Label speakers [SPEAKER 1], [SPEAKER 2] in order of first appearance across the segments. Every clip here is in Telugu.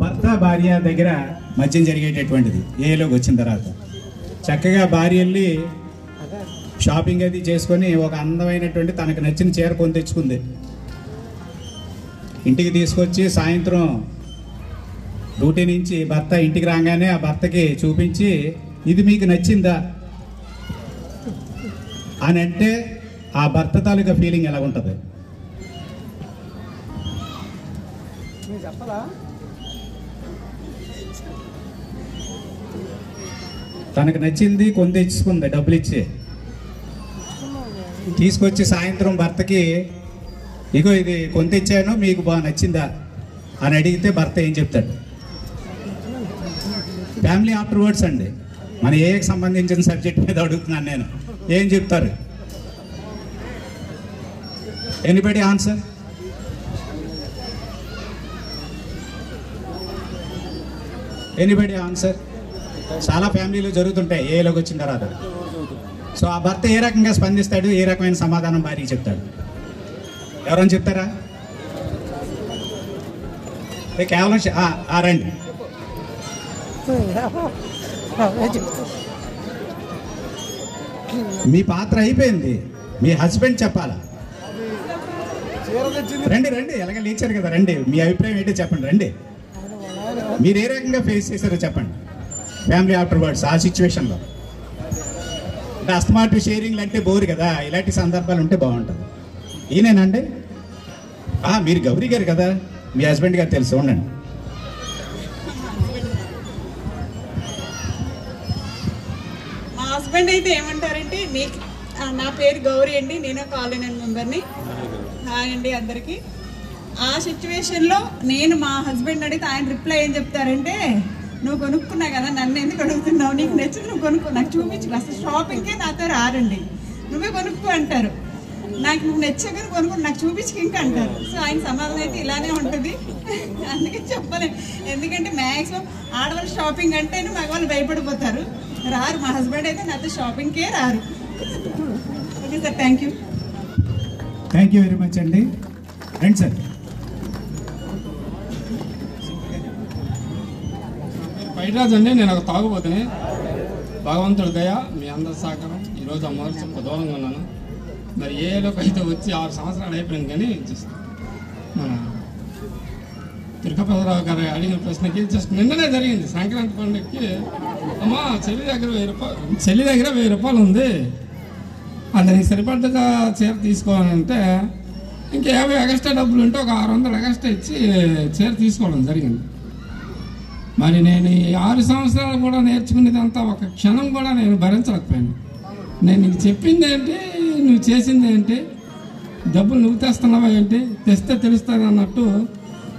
[SPEAKER 1] భర్త భార్య దగ్గర మద్యం జరిగేటటువంటిది. ఏలోకి వచ్చిన తర్వాత చక్కగా భార్య వెళ్ళి షాపింగ్ అది చేసుకొని ఒక అందమైనటువంటి తనకు నచ్చిన చీర కొని తెచ్చుకుంది ఇంటికి తీసుకొచ్చి సాయంత్రం డ్యూటీ నుంచి భర్త ఇంటికి రాగానే ఆ భర్తకి చూపించి ఇది మీకు నచ్చిందా? అని అంటే ఆ భర్త తాలూకా ఫీలింగ్ ఎలా ఉంటుంది తనకు నచ్చింది కొంత ఇచ్చుకుంది డబ్బులు ఇచ్చి. తీసుకొచ్చి సాయంత్రం భర్తకి ఇగో ఇది కొంత తెచ్చాను మీకు బాగా నచ్చిందా? అని అడిగితే భర్త ఏం చెప్తాడు? ఫ్యామిలీ ఆఫ్టర్ వర్డ్స్ అండి. మన ఏకి సంబంధించిన సబ్జెక్ట్ మీద అడుగుతున్నాను నేను. ఏం చెప్తారు? Anybody answer? Anybody answer? చాలా ఫ్యామిలీలో జరుగుతుంటాయి. ఏలోకి వచ్చిన తర్వాత సో ఆ భర్త ఏ రకంగా స్పందిస్తాడు? ఏ రకమైన సమాధానం భార్యకి చెప్తాడు? ఎవరైనా చెప్తారా? కేవలం రండి. మీ పాత్ర అయిపోయింది. మీ హస్బెండ్ చెప్పాలా? రండి రండి. ఎలాగ లేచారు కదా రండి. మీ అభిప్రాయం ఏంటో చెప్పండి రండి. మీరు ఏ రకంగా ఫేస్ చేశారో చెప్పండి. ఫ్యామిలీ ఆఫ్టర్ వర్డ్స్ ఆ సిచ్యువేషన్లో. అంటే అస్తమాటు షేరింగ్లు అంటే బోరు కదా ఇలాంటి సందర్భాలు ఉంటే బాగుంటుంది. ఈయనేనండి? మీరు గౌరీ గారు కదా మీ హస్బెండ్ గారు తెలుసు ఉండండి.
[SPEAKER 2] మా హస్బెండ్ అయితే ఏమంటారంటే మీకు నా పేరు గౌరీ అండి నేను కాలనీ మెంబర్ని. హాయ్ అండి అందరికీ. ఆ సిచ్యువేషన్లో నేను మా హస్బెండ్ అడిగితే ఆయన రిప్లై ఏం చెప్తారంటే నువ్వు కొనుక్కున్నా కదా నన్ను ఎందుకు అడుగుతున్నావు? నీకు నచ్చింది నువ్వు కొనుక్కో నాకు చూపించు అసలు షాపింగ్కే నాతో రారండి. నువ్వే కొనుక్కో అంటారు. నాకు నువ్వు నచ్చాక కొనుక్కో నాకు చూపించుకు ఇంకా అంటారు. సో ఆయన సమాధానం అయితే ఇలానే ఉంటుంది. అందుకే చెప్పలేను ఎందుకంటే మ్యాక్సిమం ఆడవాళ్ళు షాపింగ్ అంటేనే మగవాళ్ళు భయపడిపోతారు. రారు మా హస్బెండ్ అయితే నాతో షాపింగ్కే రారు. Okay sir thank you
[SPEAKER 1] thank you very much అండి. రండి సార్.
[SPEAKER 3] పైరాజ్ అండి నేను ఒక తాగుబోతుని. భగవంతుడి దయ మీ అందరి సహకారం. ఈరోజు అమ్మవారు దూరంగా ఉన్నాను. మరి ఏలోకి అయితే వచ్చి ఆరు సంవత్సరాలు అయిపోయింది కానీ జస్ట్ మన తిరుపతిరావు గారు అడిగిన ప్రశ్నకి జస్ట్ నిన్ననే జరిగింది. సంక్రాంతి పండుగకి అమ్మా చెల్లి దగ్గర వెయ్యి రూపాయలు చెల్లి దగ్గర వెయ్యి రూపాయలు ఉంది. అతనికి సరిపడ్డగా చీర తీసుకోవాలంటే ఇంకా యాభై ఎగస్ట్రా డబ్బులు ఉంటే ఒక ఆరు వందలు ఎగస్ట్రా ఇచ్చి చీర తీసుకోవడం జరిగింది. మరి నేను ఈ ఆరు సంవత్సరాలు కూడా నేర్చుకునేదంతా ఒక క్షణం కూడా నేను భరించలేకపోయాను. నేను నీకు చెప్పింది ఏంటి నువ్వు చేసింది ఏంటి డబ్బులు నువ్వు తెస్తున్నావా ఏంటి తెస్తే తెలుస్తుంది అన్నట్టు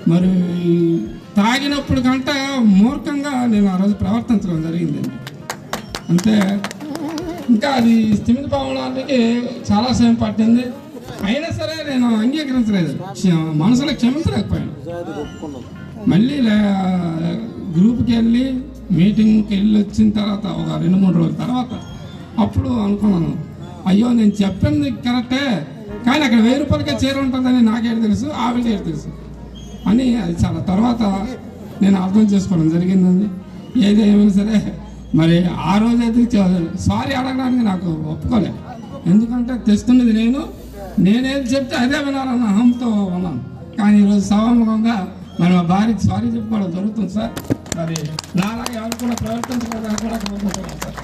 [SPEAKER 3] మరి తాగినప్పుడు కంటే మూర్ఖంగా నేను ఆ రోజు ప్రవర్తించడం జరిగిందండి అంతే ఇంకా అది స్థిమిత భవనానికి చాలా సమయం పట్టింది. అయినా సరే నేను అంగీకరించలేదు. మనసులో క్షమించలేకపోయాను. మళ్ళీ లే- గ్రూప్కి వెళ్ళి మీటింగ్కి వెళ్ళి వచ్చిన తర్వాత ఒక రెండు మూడు రోజుల తర్వాత అప్పుడు అనుకున్నాను అయ్యో నేను చెప్పింది కరెక్టే కానీ అక్కడ వెయ్యి రూపాయలకే చీర ఉంటుందని నాకేడు తెలుసు ఆవిడకేడు తెలుసు అని అది చాలా తర్వాత నేను అర్థం చేసుకోవడం జరిగిందండి. ఏది ఏమైనా సరే మరి ఆ రోజైతే సారీ అడగడానికి నాకు ఒప్పుకోలేదు ఎందుకంటే తెస్తున్నది నేను నేనేది చెప్తే అదే వినాలన్న అహంతో ఉన్నాను. కానీ ఈరోజు సవాముఖంగా మరి మా భార్యకి సారీ చెప్పుకోవడం జరుగుతుంది సార్. మరి నాలాగా ఎవరు కూడా ప్రవర్తించకూడదని కూడా కోరుకుంటున్నాను sir.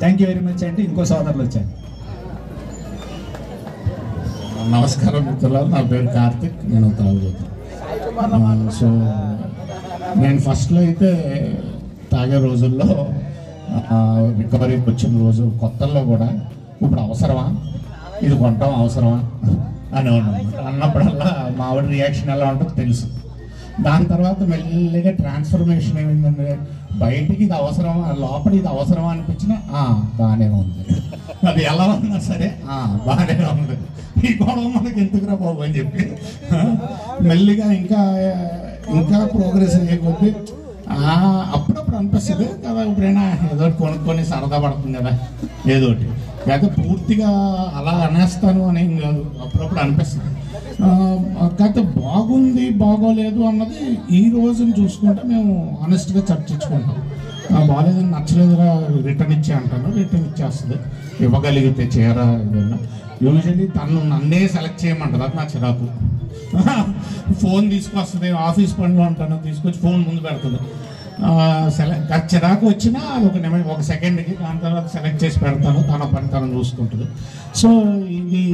[SPEAKER 1] Thank you very much అండి. ఇంకో సోదరులు వచ్చాను
[SPEAKER 4] నమస్కారం మిత్రులు నా పేరు కార్తిక్ నేను తాగుతాను సో నేను ఫస్ట్లో అయితే తాగే రోజుల్లో రికవరీకి వచ్చిన రోజు కొత్తల్లో కూడా ఇప్పుడు అవసరమా? ఇది కొనటం అవసరమా? అని అన్నప్పుడల్లా మా ఆవిడ రియాక్షన్ ఎలా ఉంటుందో తెలుసు. దాని తర్వాత మెల్లిగా ట్రాన్స్ఫర్మేషన్ ఏమైందంటే బయటికి ఇది అవసరమా లోపల ఇది అవసరమా అనిపించినా బాగానే ఉంది. అది ఎలా ఉన్నా సరే బాగానే ఉంది. ఈ గొడవ మనకి ఎందుకురా బాబు అని చెప్పి మెల్లిగా ఇంకా ఇంకా ప్రోగ్రెస్ అయ్యే అప్పుడప్పుడు అనిపిస్తుంది కదా ఇప్పుడైనా ఏదో కొనుక్కొని సరదా పడుతుంది కదా ఏదో ఒకటి. లేకపోతే పూర్తిగా అలా అనేస్తాను అని కాదు. అప్పుడప్పుడు అనిపిస్తుంది. గత బాగుంది బాగోలేదు అన్నది ఈ రోజుని చూసుకుంటే మేము ఆనెస్ట్గా చర్చించుకుంటాం. బాగాలేదు బాగాలేదని నచ్చలేదురా రిటర్న్ ఇచ్చే అంటాను రిటర్న్ ఇచ్చేస్తుంది. ఇవ్వగలిగితే చీర ఏదైనా. యూజువలీ తను నన్నే సెలెక్ట్ చేయమంటుంది అది నా చిరాకు. ఫోన్ తీసుకొస్తుంది ఆఫీస్ పనిలో ఉంటాను తీసుకొచ్చి ఫోన్ ముందు పెడుతుంది. సెలెక్ట్ చిరాకు వచ్చినా అది ఒక నిమిషం ఒక సెకండ్కి దాని తర్వాత సెలెక్ట్ చేసి పెడతాను తన పని తను చూసుకుంటుంది. సో ఇది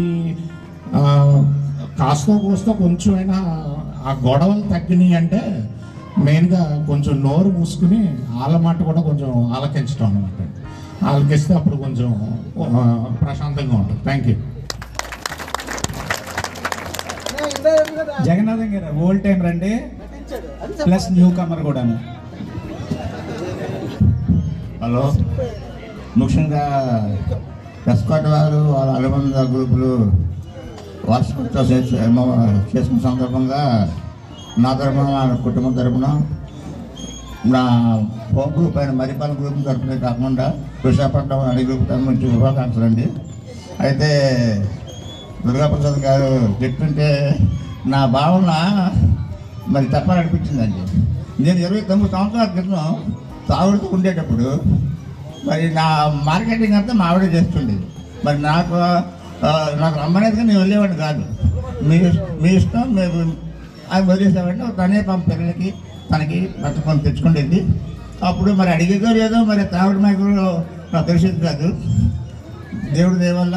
[SPEAKER 4] కాస్తో కోస్తో కొంచెమైనా ఆ గొడవలు తగ్గినాయి అంటే మెయిన్గా కొంచెం నోరు మూసుకుని వాళ్ళ మాట కూడా కొంచెం ఆలకించడం అనమాట ఆలకిస్తే అప్పుడు కొంచెం ప్రశాంతంగా ఉంటుంది. Thank you
[SPEAKER 1] Jagannatham garu old time రండి. ప్లస్ న్యూ కమర్ కూడాను.
[SPEAKER 5] హలో. ముఖ్యంగా ఎస్కాట్ వారు వాళ్ళ అనుబంధ గ్రూపులు వర్షంతో చేసిన సందర్భంగా నా తరఫున నా కుటుంబం తరపున నా హోమ్ గ్రూప్ అయిన మరిపాల గ్రూప్ తరపునే కాకుండా విశాఖపట్నం అడి గ్రూప్ తరపు నుంచి శుభాకాంక్షలు అండి. అయితే దుర్గాప్రసాద్ గారు చెప్తుంటే నా భావన మరి తప్పాలనిపించిందండి నేను ఇరవై తొమ్మిది సంవత్సరాల క్రితం తాగుడుతూ ఉండేటప్పుడు మరి నా మార్కెటింగ్ అంతా మా ఆవిడే చేస్తుండేది. మరి నాకు నాకు రమ్మనేది నేను వెళ్ళేవాడిని కాదు. మీ మీ ఇష్టం మీరు అది వదిలేసేవాడిని. తనే పాప పిల్లలకి తనకి పట్టుకొని తెచ్చుకుండేది అప్పుడు మరి అడిగేదో లేదో మరి తాగుడు మైకులో నాకు తెలిసేది కాదు. దేవుడి దేవల్ల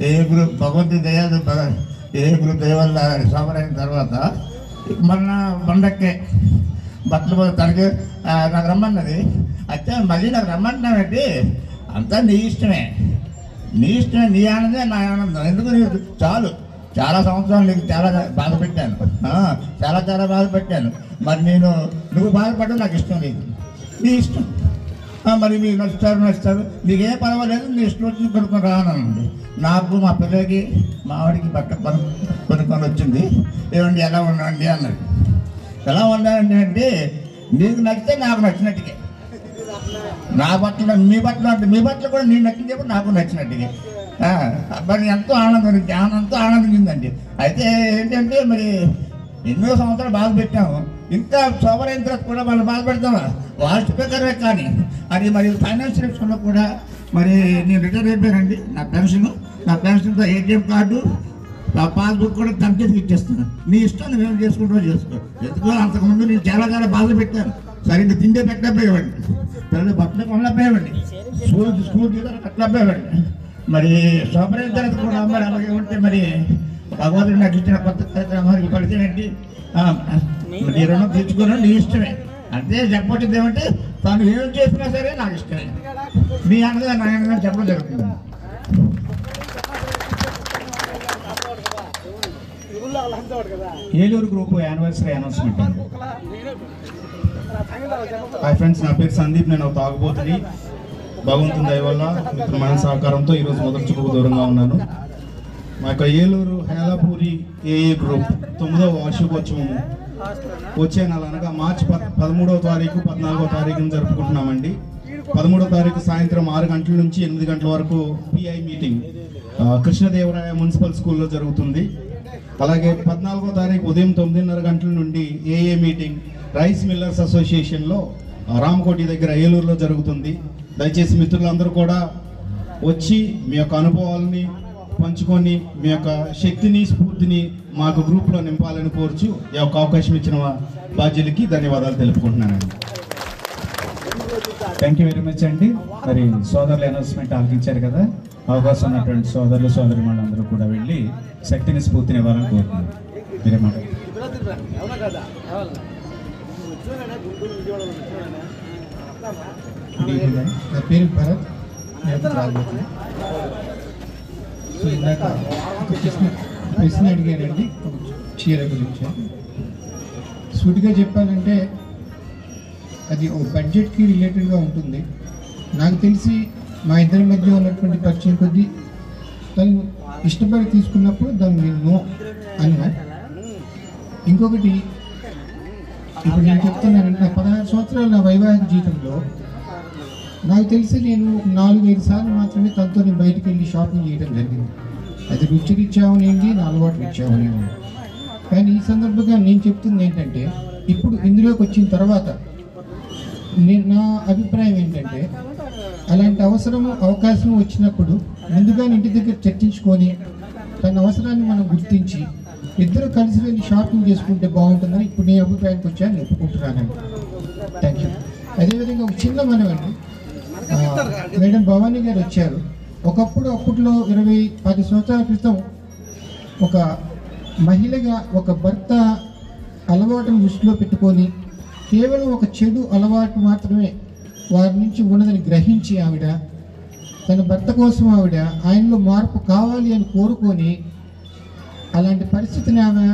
[SPEAKER 5] ఏ గ్రూప్ భగవంతుడి దయ ఏ గ్రూప్ దయ వల్ల సఫర్ అయిన తర్వాత మొన్న బండక్కే. బట్టలు తనకి నాకు రమ్మన్నది. అయితే మళ్ళీ నాకు రమ్మంటున్నానంటే అంతా నీ ఇష్టమే. నీ ఇష్టం నీ ఆనందే నా ఆనందం ఎందుకు నీకు చాలు. చాలా సంవత్సరాలు నీకు చాలా బాధ పెట్టాను. చాలా చాలా బాధ పెట్టాను. మరి నేను నువ్వు బాధపడడం నాకు ఇష్టం లేదు. నీ ఇష్టం. మరి మీరు నచ్చుతారు నచ్చుతారు. నీకేం పర్వాలేదు నీ ఇష్టం వచ్చి కొనుక్కొని రానండి నాకు మా పిల్లలకి మా ఆవిడకి బట్ట కొను కొనుక్కొని వచ్చింది. ఏమండి ఎలా ఉండండి అన్నాడు. ఎలా ఉండాలండి అంటే నీకు నచ్చితే నాకు నచ్చినట్టుగా నా బట్టలు మీ బట్టలు అంటే మీ బట్టలు కూడా నేను నచ్చినప్పుడు నాకు నచ్చినట్టుగా అబ్బాయి మరి ఎంతో ఆనందం జానా ఎంతో ఆనందం ఆనందించిందండి. అయితే ఏంటంటే మరి ఎన్నో సంవత్సరాలు బాధ పెట్టాము. ఇంకా సోమర్ తర్వాత కూడా వాళ్ళు బాధ పెడతామా వాస్ట్ కానీ. అది మరి ఫైనాన్స్ విషయంలో కూడా మరి నేను రిటైర్ అయిపోయానండి నా పెన్షన్ నా పెన్షన్తో ఏటీఎం కార్డు నా పాస్బుక్ కూడా తనకేసి ఇచ్చేస్తున్నాను. నీ ఇష్టం నువ్వేం చేసుకుంటూ చేసుకో. ఎందుకో అంతకుముందు నేను చాలా చాలా బాధ పెట్టాను. సరిగ్గా తిండే పెట్టలేకపోయేవాడిని పిల్లలు బట్టలు కొనలేకపోయేవాడిని స్కూల్ స్కూల్ తీసుకొని కట్టలేకపోయేవాడిని మరి సోమర్ తర్వాత కూడా మరి అలాగే ఉంటే మరి భగవంతుడు నాకు ఇచ్చిన కొత్త కార్యక్రమానికి పరిచయం నీ రుణం తీర్చుకోవడం నీ ఇష్టమే. అంతే చెప్పొచ్చింది ఏమంటే తాను ఏం చేసినా సరే నాకు ఇష్టమే. మీ అన్నగా నా అనగా చెప్పడం జరుగుతుంది.
[SPEAKER 1] ఏలూరు గ్రూప్ యానివర్సరీ అనౌన్స్మెంట్ అండి హాయ్ ఫ్రెండ్స్ నా పేరు సందీప్. నేను ఒక తాగుబోతుని. భగవంతుని దయ వల్ల సహకారంతో ఈరోజు మొదటి చూపుకు దూరంగా ఉన్నాను. మా యొక్క ఏలూరు హేలాపూరి ఏఏ గ్రూప్ తొమ్మిదవ వార్షికోత్సవం వచ్చే నెల అనగా మార్చి పద్ పదమూడవ తారీఖు పద్నాలుగో తారీఖును జరుపుకుంటున్నామండి. పదమూడవ తారీఖు సాయంత్రం ఆరు గంటల నుంచి ఎనిమిది గంటల వరకు పిఐ మీటింగ్ కృష్ణదేవరాయ మున్సిపల్ స్కూల్లో జరుగుతుంది. అలాగే పద్నాలుగో తారీఖు ఉదయం తొమ్మిదిన్నర గంటల నుండి ఏఏ మీటింగ్ రైస్ మిల్లర్స్ అసోసియేషన్లో రామకోటి దగ్గర ఏలూరులో జరుగుతుంది. దయచేసి మిత్రులందరూ కూడా వచ్చి మీ యొక్క అనుభవాలని పంచుకొని మీ యొక్క శక్తిని స్ఫూర్తిని మాకు గ్రూప్లో నింపాలని కోరుచు ఈ యొక్క అవకాశం ఇచ్చిన బాధ్యులకి ధన్యవాదాలు తెలుపుకుంటున్నానండి. థ్యాంక్ యూ వెరీ మచ్ అండి. మరి సోదరులు అనౌన్స్మెంట్ ఆలకించారు కదా? అవకాశం ఉన్నటువంటి సోదరులు సోదరి అందరూ కూడా వెళ్ళి శక్తిని స్ఫూర్తిని ఇవ్వాలని కోరుతున్నాను. మీరే మాట
[SPEAKER 6] నా పేరు భరత్. నేను సో ఇందాక ప్రశ్న ప్రశ్న చీర గురించి. సూటిగా చెప్పాలంటే అది ఓ బడ్జెట్కి రిలేటెడ్గా ఉంటుంది. నాకు తెలిసి మా ఇద్దరి మధ్య ఉన్నటువంటి పరిచయం కొద్దీ తను ఇష్టపడి తీసుకున్నప్పుడు దాన్ని నేను నో అన్నా. ఇంకొకటి ఇప్పుడు నేను చెప్తున్నానంటే నా పదహారు సంవత్సరాల నా వైవాహిక జీవితంలో. నాకు తెలిసి నేను ఒక నాలుగు సార్లు మాత్రమే తనతో నేను బయటకు వెళ్ళి షాపింగ్ చేయడం జరిగింది.
[SPEAKER 7] అది రుచికి ఇచ్చామనేది నా అలవాటు ఇచ్చామనేది కానీ ఈ సందర్భంగా నేను చెప్తుంది ఏంటంటే ఇప్పుడు ఇందులోకి వచ్చిన తర్వాత నేను నా అభిప్రాయం ఏంటంటే అలాంటి అవసరం అవకాశం వచ్చినప్పుడు ముందుగా ఇంటి దగ్గర చర్చించుకొని తన అవసరాన్ని మనం గుర్తించి ఇద్దరు కలిసి వెళ్ళి షాపింగ్ చేసుకుంటే బాగుంటుందని ఇప్పుడు నేను అభిప్రాయానికి వచ్చాను నేను ఒప్పుకుంటున్నానండి థ్యాంక్ యూ అదేవిధంగా ఒక చిన్న మనవండి మేడం భవానీ గారు వచ్చారు. ఒకప్పుడు అప్పట్లో ఇరవై పది సంవత్సరాల క్రితం ఒక మహిళగా ఒక భర్త అలవాటును దృష్టిలో పెట్టుకొని కేవలం ఒక చెడు అలవాటు మాత్రమే వారి నుంచి ఉన్నదని గ్రహించి ఆవిడ తన భర్త కోసం ఆవిడ ఆయనలో మార్పు కావాలి అని కోరుకొని అలాంటి పరిస్థితిని ఆమె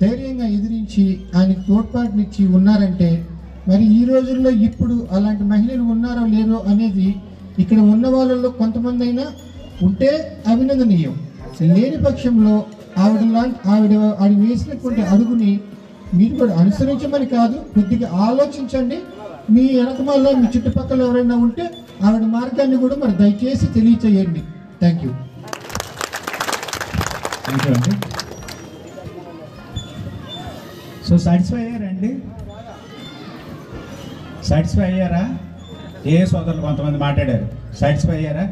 [SPEAKER 7] ధైర్యంగా ఎదిరించి ఆయనకు తోడ్పాటునిచ్చి ఉన్నారంటే మరి ఈ రోజుల్లో ఇప్పుడు అలాంటి మహిళలు ఉన్నారో లేరో అనేది ఇక్కడ ఉన్న వాళ్ళలో కొంతమంది అయినా ఉంటే అభినందనీయం. లేని పక్షంలో ఆవిడ లాంటి ఆవిడ ఆవిడ వేసినటువంటి అడుగుని మీరు కూడా అనుసరించమని కాదు కొద్దిగా ఆలోచించండి. మీ వెనకమాల మీ చుట్టుపక్కల ఎవరైనా ఉంటే ఆవిడ మార్గాన్ని కూడా మరి దయచేసి తెలియచేయండి. థ్యాంక్ యూ
[SPEAKER 1] థ్యాంక్ యూ అండి సో సాటిస్ఫై అయ్యారండి సాటిస్ఫై అయ్యారా? ఏ సోదరులు కొంతమంది మాట్లాడారు? సాటిస్ఫై అయ్యారా?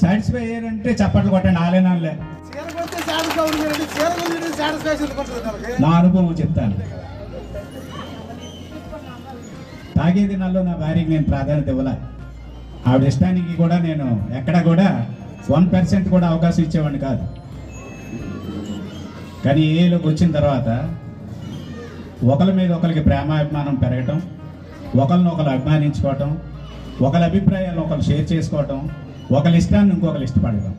[SPEAKER 1] సాటిస్ఫై అయ్యారంటే చప్పట్లు కొట్టండి ఆలేనాలే నా అనుభవం చెప్తాను. తాగే దినాల్లో నా భార్యకి నేను ప్రాధాన్యత ఇవ్వలే? ఆవిడ ఇష్టానికి కూడా నేను ఎక్కడ కూడా వన్ పర్సెంట్ కూడా అవకాశం ఇచ్చేవాడిని కాదు. కానీ ఏలోకి వచ్చిన తర్వాత ఒకరి మీద ఒకరికి ప్రేమాభిమానం పెరగటం ఒకరిని ఒకరు అభిమానించుకోవటం ఒకరి అభిప్రాయాలను ఒకరు షేర్ చేసుకోవటం ఒకరి ఇష్టాన్ని ఇంకొకరు ఇష్టపడటం.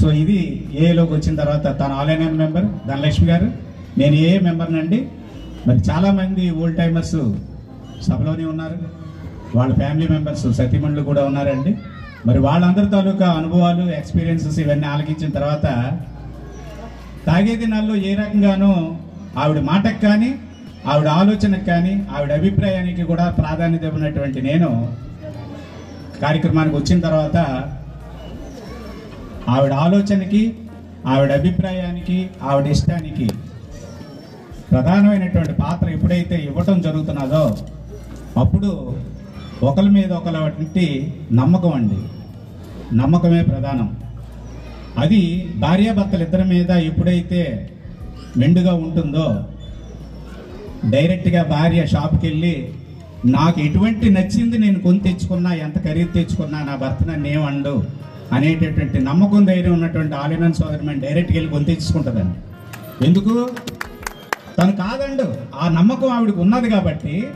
[SPEAKER 1] సో ఇది ఏలోకి వచ్చిన తర్వాత తన ఆన్లైన్ మెంబర్ ధనలక్ష్మి గారు. నేను ఏ మెంబర్నండి మరి చాలామంది ఓల్డ్ టైమర్స్ సభలోనే ఉన్నారు. వాళ్ళ ఫ్యామిలీ మెంబర్స్ సతీమణులు కూడా ఉన్నారండి. మరి వాళ్ళందరి తాలూకా అనుభవాలు ఎక్స్పీరియన్సెస్ ఇవన్నీ ఆలకించిన తర్వాత తాగే దినాల్లో ఏ రకంగానూ ఆవిడ మాటకు కానీ ఆవిడ ఆలోచనకు కానీ ఆవిడ అభిప్రాయానికి కూడా ప్రాధాన్యత ఇవ్వనటువంటి నేను కార్యక్రమానికి వచ్చిన తర్వాత ఆవిడ ఆలోచనకి ఆవిడ అభిప్రాయానికి ఆవిడ ఇష్టానికి ప్రధానమైనటువంటి పాత్ర ఎప్పుడైతే ఇవ్వటం జరుగుతున్నదో అప్పుడు ఒకరి మీద ఒకరి నమ్మకం అండి. నమ్మకమే ప్రధానం. అది భార్యాభర్తలు ఇద్దరి మీద ఎప్పుడైతే మెండుగా ఉంటుందో డైరెక్ట్గా భార్య షాప్కి వెళ్ళి నాకు ఎటువంటి నచ్చింది నేను కొని తెచ్చుకున్నా ఎంత ఖరీదు తెచ్చుకున్నా నా భర్త నన్ను ఏమండు అనేటటువంటి నమ్మకం ధైర్యం ఉన్నటువంటి ఆలినన్ సోదరి మేము డైరెక్ట్గా వెళ్ళి కొని తెచ్చుకుంటుందండి. ఎందుకు? తను కాదండు. ఆ నమ్మకం ఆవిడకి ఉన్నది కాబట్టి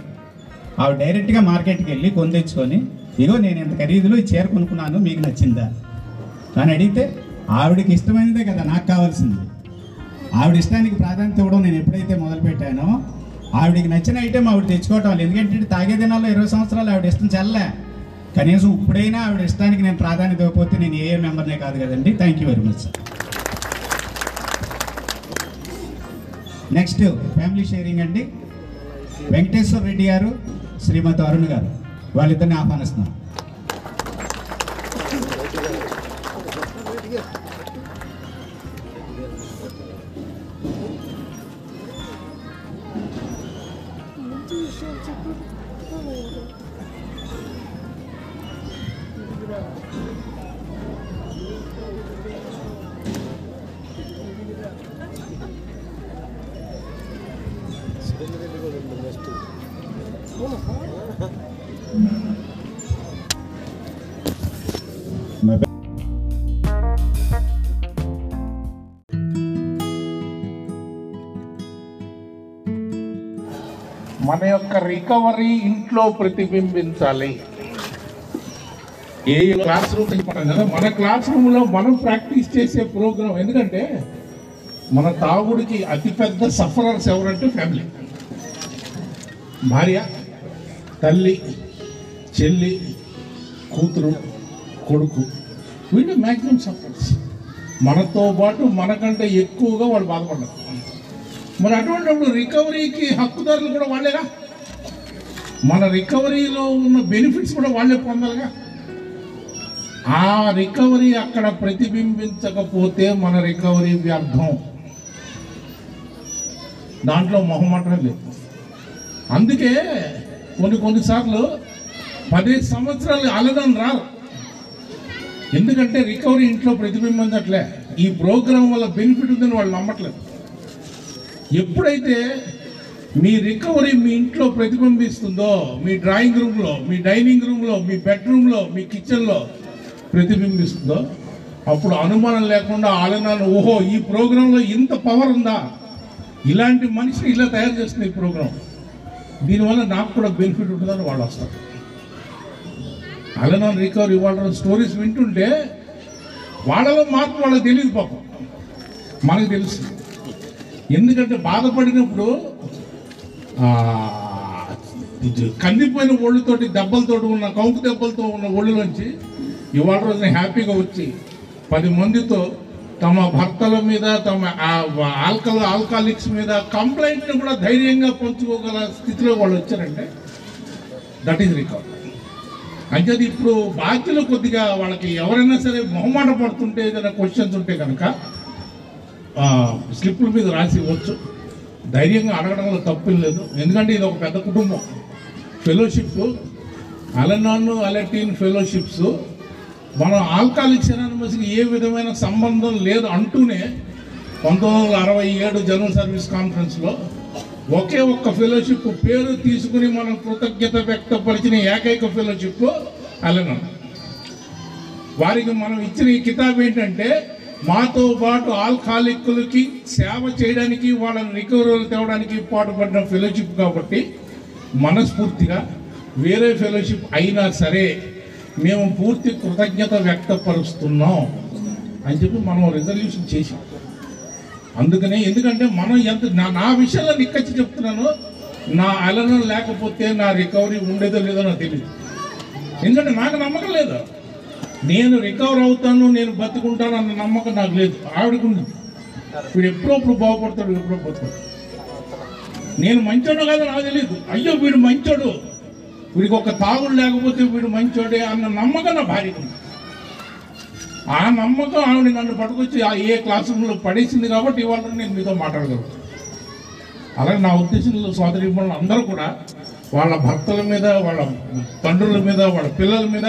[SPEAKER 1] ఆవిడ డైరెక్ట్గా మార్కెట్కి వెళ్ళి కొని తెచ్చుకొని ఇగో నేను ఇంత ఖరీదులో ఈ చీర కొనుక్కున్నాను మీకు నచ్చిందా? అని అడిగితే ఆవిడకి ఇష్టమైనదే కదా నాకు కావాల్సింది. ఆవిడ ఇష్టానికి ప్రాధాన్యత ఇవ్వడం నేను ఎప్పుడైతే మొదలుపెట్టానో ఆవిడకి నచ్చిన ఐటెం ఆవిడ తెచ్చుకోవటం వాళ్ళు ఎందుకంటే తాగే దినాల్లో ఇరవై సంవత్సరాలు ఆవిడ ఇష్టం చల్లే. కనీసం ఇప్పుడైనా ఆవిడ ఇష్టానికి నేను ప్రాధాన్యత ఇవ్వకపోతే నేను ఏ మెంబర్నే కాదు కదండి. Thank you very much next family sharing అండి. వెంకటేశ్వర రెడ్డి గారు శ్రీమతి అరుణ్ గారు. వాళ్ళిద్దరిని ఆహ్వానిస్తున్నాం.
[SPEAKER 8] మన యొక్క రికవరీ ఇంట్లో ప్రతిబింబించాలి. ఏ క్లాస్ రూమ్ చెప్పాను కదా మన క్లాస్ రూమ్లో మనం ప్రాక్టీస్ చేసే ప్రోగ్రాం ఎందుకంటే మన తాగుడికి అతిపెద్ద సఫరర్స్ ఎవరంటే ఫ్యామిలీ. భార్య తల్లి చెల్లి కూతురు కొడుకు. వీళ్ళు మ్యాక్సిమం సఫరర్స్. మనతో పాటు మనకంటే ఎక్కువగా వాళ్ళు బాధపడ్డారు మరి అటువంటిప్పుడు రికవరీకి హక్కుదారులు కూడా వాళ్ళేగా? మన రికవరీలో ఉన్న బెనిఫిట్స్ కూడా వాళ్ళే పొందాలిగా? ఆ రికవరీ అక్కడ ప్రతిబింబించకపోతే మన రికవరీ వ్యర్థం. దాంట్లో మొహమాటం లేదు. అందుకే కొన్ని కొన్నిసార్లు పదిహేను సంవత్సరాలు అలదని రారు ఎందుకంటే రికవరీ ఇంట్లో ప్రతిబింబించట్లే. ఈ ప్రోగ్రాం వల్ల బెనిఫిట్ ఉందని వాళ్ళు నమ్మట్లేదు. ఎప్పుడైతే మీ రికవరీ మీ ఇంట్లో ప్రతిబింబిస్తుందో మీ డ్రాయింగ్ రూమ్లో మీ డైనింగ్ రూమ్లో మీ బెడ్రూమ్లో మీ కిచెన్లో ప్రతిబింబిస్తుందో అప్పుడు అనుమానం లేకుండా ఆలనాలు ఓహో ఈ ప్రోగ్రాంలో ఇంత పవర్ ఉందా? ఇలాంటి మనిషిని ఇలా తయారు చేస్తుంది ఈ ప్రోగ్రాం. దీనివల్ల నాకు కూడా బెనిఫిట్ ఉంటుందని వాళ్ళు వస్తారు. అలనాన్ రికవరీ వాళ్ళ స్టోరీస్ వింటుంటే వాళ్ళలో మార్పు వాళ్ళకి తెలియదు పాపం. మనకు తెలుస్తుంది. ఎందుకంటే బాధపడినప్పుడు కందిపోయిన ఒళ్ళుతోటి దెబ్బలతోటి ఉన్న కౌంకు దెబ్బలతో ఉన్న ఒళ్ళులోంచి ఇవాళ రోజున హ్యాపీగా వచ్చి పది మందితో తమ భర్తల మీద తమ ఆల్కల్ ఆల్కాలిక్స్ మీద కంప్లైంట్ని కూడా ధైర్యంగా పంచుకోగల స్థితిలో వాళ్ళు వచ్చారంటే దట్ ఈజ్ రికార్డ్ అంటే ఇప్పుడు బాధ్యులు కొద్దిగా వాళ్ళకి ఎవరైనా సరే మొహమాట పడుతుంటే ఏదైనా క్వశ్చన్స్ ఉంటే కనుక స్లిప్పుల మీద రాసి ఇవ్వచ్చు. ధైర్యంగా అడగడంలో తప్పేం లేదు. ఎందుకంటే ఇది ఒక పెద్ద కుటుంబం. ఫెలోషిప్ అలనాన్ అలెటీన్ ఫెలోషిప్స్ మనం ఆల్కాలిక్స్ ఎనానమస్కి ఏ విధమైన సంబంధం లేదు అంటూనే పంతొమ్మిది వందల అరవై ఏడు జనరల్ సర్వీస్ కాన్ఫరెన్స్లో ఒకే ఒక్క ఫెలోషిప్ పేరు తీసుకుని మనం కృతజ్ఞత వ్యక్తపరిచిన ఏకైక ఫెలోషిప్ అలనాన్. వారికి మనం ఇచ్చిన ఈ కితాబ్ ఏంటంటే మాతో పాటు ఆల్కాలిక్కులకి సేవ చేయడానికి వాళ్ళని రికవరీలు తేవడానికి పాటుపడిన ఫెలోషిప్ కాబట్టి మనస్ఫూర్తిగా వేరే ఫెలోషిప్ అయినా సరే మేము పూర్తి కృతజ్ఞత వ్యక్తపరుస్తున్నాం అని చెప్పి మనం రిజల్యూషన్ చేసాం అందుకనే ఎందుకంటే మనం ఎంత నా నా విషయంలో నిక్కచ్చి చెప్తున్నాను నా అలనం లేకపోతే నా రికవరీ ఉండేదో లేదో నాకు తెలియదు ఎందుకంటే నాకు నమ్మకం లేదు. నేను రికవర్ అవుతాను నేను బతుకుంటాను అన్న నమ్మకం నాకు లేదు. ఆవిడకు వీడు ఎప్పుడప్పుడు బాగుపడతాడు ఎప్పుడో పోతాడు నేను మంచోడు కాదు నాకు తెలియదు అయ్యో వీడు మంచోడు. వీడికి ఒక తాగుడు లేకపోతే వీడు మంచోడే అన్న నమ్మకం నా భార్యకు ఉంది. ఆ నమ్మకం ఆవిడ నన్ను పట్టుకొచ్చి ఆ ఏ క్లాస్ రూమ్లో పడేసింది కాబట్టి ఇవాళ నేను మీతో మాట్లాడగలను. అలాగే నా ఉద్దేశంలో సోదరి అందరూ కూడా వాళ్ళ భర్తల మీద వాళ్ళ తండ్రుల మీద వాళ్ళ పిల్లల మీద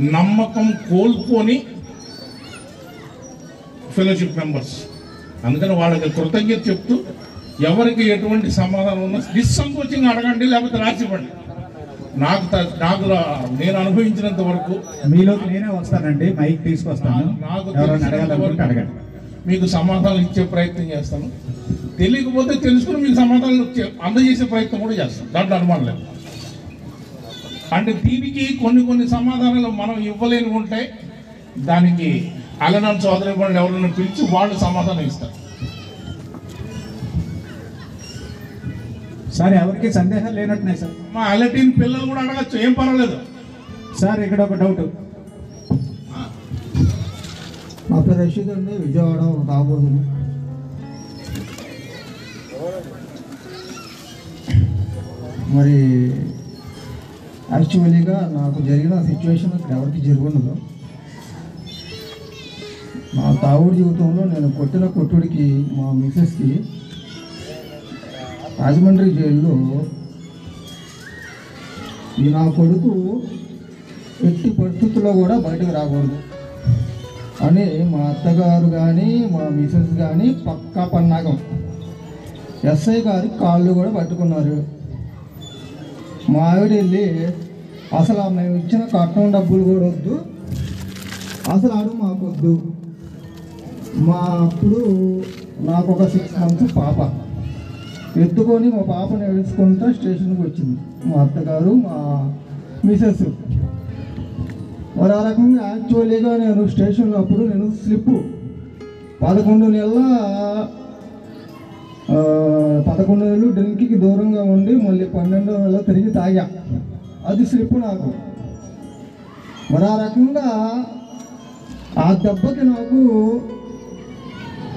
[SPEAKER 8] నమ్మకం కోల్పోని ఫెలోషిప్ మెంబర్స్ అందుకని వాళ్ళకి కృతజ్ఞత చెప్తూ ఎవరికి ఎటువంటి సమాధానం ఉన్నా నిస్సంకోచంగా అడగండి లేకపోతే రాసివ్వండి. నాకు నాకు నేను అనుభవించినంత వరకు
[SPEAKER 1] మీలోకి నేనే వస్తానండి మైక్ తీసుకొస్తాను.
[SPEAKER 8] నాకు
[SPEAKER 1] అడగండి.
[SPEAKER 8] మీకు సమాధానం ఇచ్చే ప్రయత్నం చేస్తాను. తెలియకపోతే తెలుసుకుని మీకు సమాధానం అందజేసే ప్రయత్నం కూడా చేస్తాం దాంట్లో అనుమానం లేదు. అంటే దీనికి కొన్ని కొన్ని సమాధానాలు మనం ఇవ్వలేని ఉంటాయి దానికి అలనాన్ సోదరి వాళ్ళు ఎవరైనా పిలిచి వాళ్ళు సమాధానం ఇస్తారు.
[SPEAKER 1] సార్ ఎవరికి సందేహం లేనట్టున్నాయి సార్.
[SPEAKER 8] మా అలటీన్ పిల్లలు కూడా అడగచ్చు ఏం పర్వాలేదు.
[SPEAKER 1] సార్ ఇక్కడ ఒక డౌట్.
[SPEAKER 6] నా పేరు రషీద్ అండి విజయవాడ రాబోతుంది మరి యాక్చువల్లీగా నాకు జరిగిన సిచ్యువేషన్ ఇక్కడ ఎవరికి జరుగుండదు నా తాగుడు జీవితంలో నేను కొట్టిన కొట్టుడికి మా మిసెస్కి రాజమండ్రి జైల్లో ఈ నా కొడుకు ఎట్టి పరిస్థితుల్లో కూడా బయటకు రాకూడదు అని మా అత్తగారు కానీ మా మిసెస్ కానీ పక్కా పన్నాగం. ఎస్ఐ గారి కాళ్ళు కూడా పట్టుకున్నారు. మా ఆవిడ వెళ్ళి అసలు మేము ఇచ్చిన కట్నం డబ్బులు కూడా వద్దు. అసలు ఆడు మాకు వద్దు. మా అప్పుడు నాకు ఒక సిక్స్ మంత్స్ పాప. ఎత్తుకొని మా పాపను వేసుకుంటూ స్టేషన్కి వచ్చింది. మా అత్తగారు మా మిసెస్ మరి ఆ రకంగా యాక్చువల్లీగా నేను స్టేషన్లో అప్పుడు నేను స్లిప్ పదకొండు నెలల పదకొండు వేలు డ్రింక్కి దూరంగా ఉండి మళ్ళీ పన్నెండో వేల తిరిగి తాగా. అది స్లిప్ నాకు. మరి ఆ రకంగా ఆ దెబ్బకి నాకు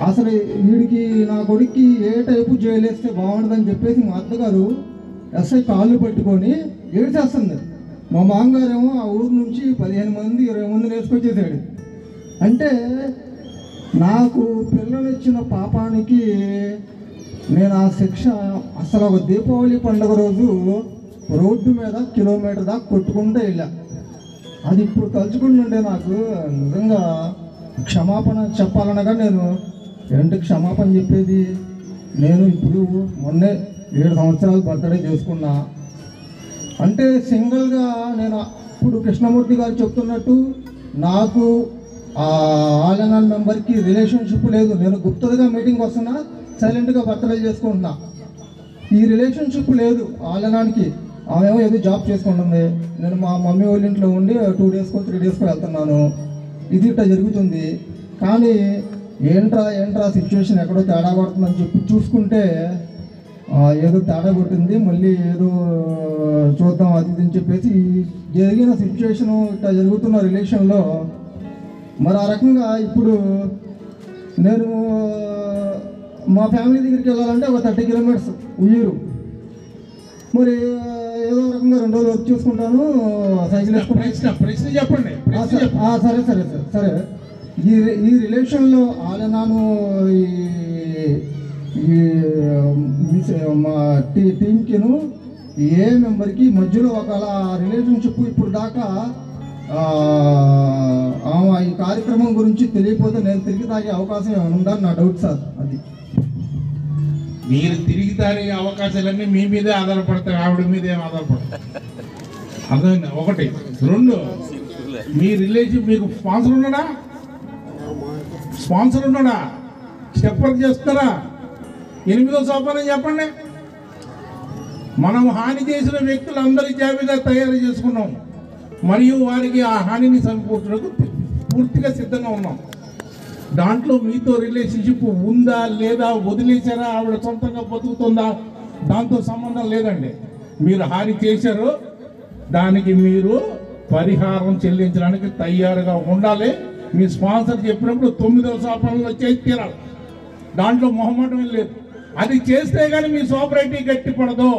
[SPEAKER 6] అసలు వీడికి నా కొడుక్కి ఏ టైపు జైలేస్తే బాగుంటుందని చెప్పేసి మా అత్తగారు ఎస్ఐ కాళ్ళు పట్టుకొని ఏడ్చేస్తుంది. మా మామగారేమో ఆ ఊరు నుంచి పదిహేను మంది ఇరవై మందిని వేసుకొచ్చేసాడు అంటే నాకు పిల్లనిచ్చిన పాపానికి నేను ఆ శిక్ష అసలు ఒక దీపావళి పండుగ రోజు రోడ్డు మీద కిలోమీటర్ దాకా కొట్టుకుంటూ వెళ్ళా. అది ఇప్పుడు తలుచుకుంటుంటే నాకు నిజంగా క్షమాపణ చెప్పాలనగా నేను ఏంటి క్షమాపణ చెప్పేది నేను ఇప్పుడు మొన్నే ఏడు సంవత్సరాలు బర్త్డే చేసుకున్నా. అంటే సింగిల్గా నేను ఇప్పుడు కృష్ణమూర్తి గారు చెప్తున్నట్టు నాకు ఆ ఆల్ మెంబర్కి రిలేషన్షిప్ లేదు. నేను గుప్తగా మీటింగ్ వస్తున్నా. సైలెంట్గా బర్త్డే చేసుకుంటున్నా. ఈ రిలేషన్షిప్ లేదు ఆలనానికి. ఆమె ఏదో జాబ్ చేసుకుంటుంది. నేను మా మమ్మీ వాళ్ళ ఇంట్లో ఉండి టూ డేస్కో త్రీ డేస్కో వెళ్తున్నాను. ఇది ఇట్లా జరుగుతుంది. కానీ ఏంట్రా ఏంట్రా సిచ్యువేషన్ ఎక్కడో తేడా కొడుతుందని చెప్పి చూసుకుంటే ఏదో తేడా కొట్టింది. మళ్ళీ ఏదో చూద్దాం అది ఇది అని చెప్పేసి జరిగిన సిచ్యువేషను ఇట్లా జరుగుతున్న రిలేషన్లో మరి ఆ రకంగా ఇప్పుడు నేను మా ఫ్యామిలీ దగ్గరికి వెళ్ళాలంటే ఒక థర్టీ కిలోమీటర్స్ ఉయ్యూరు. మరి ఏదో రకంగా రెండు రోజులు వర్క్ చూసుకుంటాను సైకిల్ వేసుకుంటాను.
[SPEAKER 8] ప్రశ్న ప్రశ్న చెప్పండి
[SPEAKER 6] సరే సరే సరే సరే ఈ ఈ రిలేషన్లో ఆలనాను ఈ ఈ మా టీ టీంకిను ఏ మెంబర్కి మధ్యలో ఒక రిలేషన్షిప్ ఇప్పుడు దాకా ఈ కార్యక్రమం గురించి తెలియకపోతే నేను తిరిగి తాగే అవకాశం ఏమైనా ఉందా? నా డౌట్ సార్ అది.
[SPEAKER 8] మీరు తిరిగి తారే అవకాశాలన్నీ మీ మీదే ఆధారపడతాయి ఆవిడ మీదే ఆధారపడతాయి అర్థమైంది? ఒకటి. రెండు మీ రిలేషన్ మీకు స్పాన్సర్ ఉన్నాడా? స్పాన్సర్ ఉన్నాడా? స్టెప్ వర్క్ చేస్తారా? ఎనిమిదో సోపానం చెప్పండి. మనం హాని చేసిన వ్యక్తులందరి జాబితా తయారు చేసుకున్నాం. మరియు వారికి ఆ హానిని సమకూర్చడానికి పూర్తిగా సిద్ధంగా ఉన్నాం. దాంట్లో మీతో రిలేషన్షిప్ ఉందా లేదా వదిలేశారా? ఆవిడ సొంతంగా బతుకుతుందా? దాంతో సంబంధం లేదండి. మీరు హాని చేశారు దానికి మీరు పరిహారం చెల్లించడానికి తయారుగా ఉండాలి. మీ స్పాన్సర్ చెప్పినప్పుడు తొమ్మిదవ సోపరంలో చేసి తీరాలి దాంట్లో మొహమాటం లేదు. అది చేస్తే కానీ మీ సోపరైటీ గట్టి పడదు.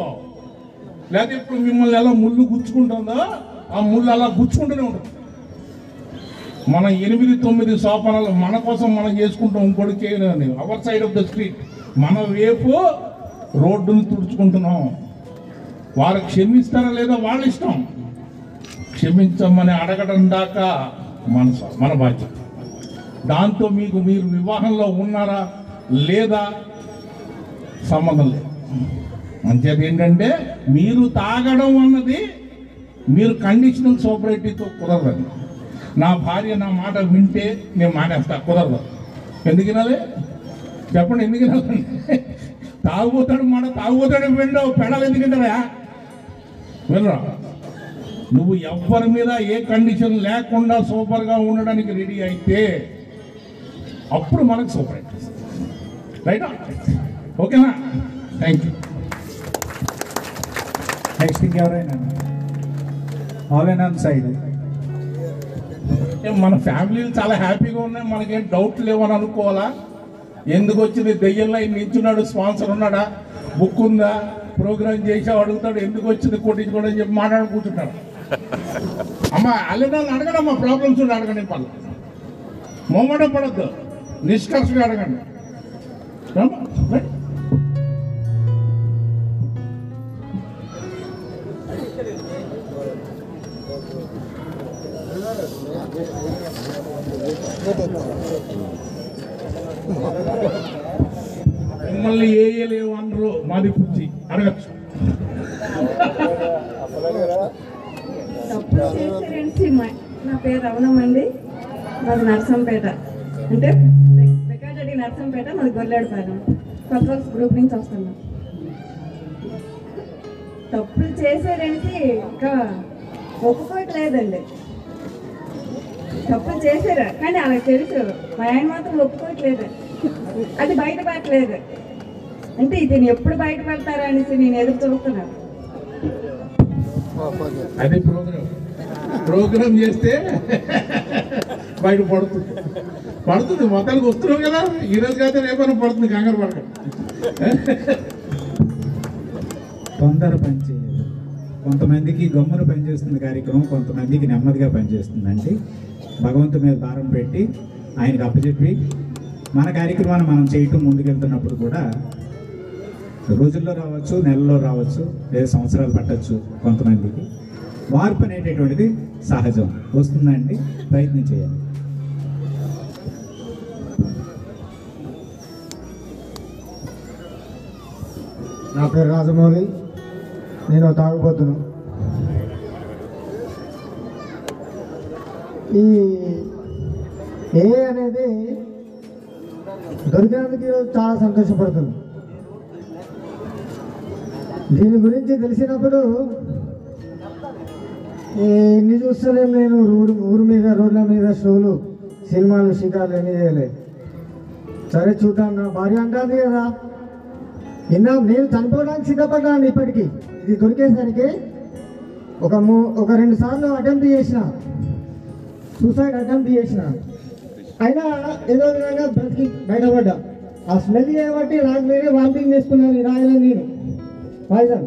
[SPEAKER 8] లేకపోతే ఇప్పుడు మిమ్మల్ని ఎలా ముళ్ళు గుచ్చుకుంటుందో ఆ ముళ్ళు అలా గుచ్చుకుంటూనే ఉంటుంది. మన ఎనిమిది తొమ్మిది సోపానాలు మన కోసం మనం చేసుకుంటాం ఇంకోటి చేయలేని our side of the street మన వైపు రోడ్డును తుడుచుకుంటున్నాం. వారు క్షమిస్తారా లేదా వాళ్ళ ఇష్టం? క్షమించమని అడగడం దాకా మన మన బాధ్యత. దాంతో మీకు మీరు వివాహంలో ఉన్నారా లేదా సంబంధం లేదు. అంచేది ఏంటంటే మీరు తాగడం అన్నది మీరు కండిషనల్ సోపరేటీతో కుదరదండి. నా భార్య నా మాట వింటే నేను మానేస్తా కుదరదు. ఎందుకు వినాలి? చెప్పండి ఎందుకు వినాలండి తాగుపోతాడు మాట తాగుపోతాడు విండవు పెడాలి ఎందుకంటారా వినరా? నువ్వు ఎవ్వరి మీద ఏ కండిషన్ లేకుండా సూపర్గా ఉండడానికి రెడీ అయితే అప్పుడు మనకు సూపర్ రైటా ఓకేనా థ్యాంక్ యూ
[SPEAKER 9] నెక్స్ట్ ఇంకెవరైనా ఆల్ అండ్ ఆన్ సైడ్
[SPEAKER 8] మన ఫ్యామిలీలు చాలా హ్యాపీగా ఉన్నాయి. మనకేం డౌట్ లేవని అనుకోవాలా? ఎందుకు వచ్చింది? దెయ్యంలో నించున్నాడు స్పాన్సర్ ఉన్నాడా? బుక్ ఉందా? ప్రోగ్రామ్ చేసావు అడుగుతాడు ఎందుకు వచ్చింది? కొట్టించుకోవడం అని చెప్పి మాట్లాడుకుంటున్నాడు కూర్చుంటాడు. అమ్మ అల్లెనాన్ని అడగడం అమ్మా ప్రాబ్లమ్స్ ఉండి అడగండి పళ్ళు మొమ్మడం పడద్దు. నిష్కర్షగా అడగండి. మిమ్మల్ని ఏ ఏ లేవు అనరు మాది పుచ్చి అడగచ్చు.
[SPEAKER 10] తప్పులు మా- నా పేరు రవణమ్మండి మాది నర్సంపేట. అంటే వెకాటడి నర్సంపేట మాది గొర్రెడపాలెం కొత్త గ్రూప్ నుంచి వస్తున్నాం. తప్పులు చేశారంటే ఇంకా ఒప్పుకోవట్లేదండి. తప్పులు చేశారు. కానీ అలా తెలుసు. మా ఆయన మాత్రం ఒప్పుకోవట్లేదు. అది బయటపడట్లేదు. అంటే ఇది ఎప్పుడు బయటపడతారా అనేసి నేను ఎదురు చూస్తున్నాను.
[SPEAKER 8] అదే ప్రోగ్రామ్ ప్రోగ్రామ్ చేస్తే బయట పడుతుంది. పడుతుంది. మొత్తానికి వస్తున్నాం కదా. ఈ రోజు కాదు రేపైనా పడుతుంది. కంగారు పడకండి.
[SPEAKER 9] తొందర పని చేయదు
[SPEAKER 6] కొంతమందికి గమ్మున పనిచేస్తుంది కార్యక్రమం కొంతమందికి నెమ్మదిగా పనిచేస్తుందండి భగవంతు మీద భారం పెట్టి ఆయనకు అప్పచెప్పి మన కార్యక్రమాన్ని మనం చేయటం ముందుకెళ్తున్నప్పుడు కూడా రోజుల్లో రావచ్చు నెలలో రావచ్చు లేదా సంవత్సరాలు పట్టచ్చు కొంతమందికి. మార్పు అనేటటువంటిది సహజం. వస్తుందండి ప్రయత్నం చేయాలి
[SPEAKER 11] నా పేరు రాజమౌళి. నేను తాగుబోతును. ఈ ఏ అనేది దొరికినందుకు ఈరోజు చాలా సంతోషపడుతుంది దీని గురించి తెలిసినప్పుడు ఇన్ని చూస్తలేం నేను రోడ్డు ఊరు మీద రోడ్ల మీద షోలు సినిమాలు షికార్లు అన్నీ చేయలేదు సరే చూద్దాం నా భార్య అంటుంది కదా. నిన్న నేను చనిపోవడానికి సిద్ధపడ్డాను ఇప్పటికీ. ఇది దొరికేసరికి ఒక మూ ఒక రెండు సార్లు అటెంప్ట్ చేసిన. సూసైడ్ అటెంప్ట్ చేసిన. అయినా ఏదో విధంగా బ్రతికి బయటపడ్డా. ఆ స్మెల్ చేయబట్టి నాకు వేరే వామిటింగ్ చేసుకున్నాను రాయలే నేను పాయిజన్.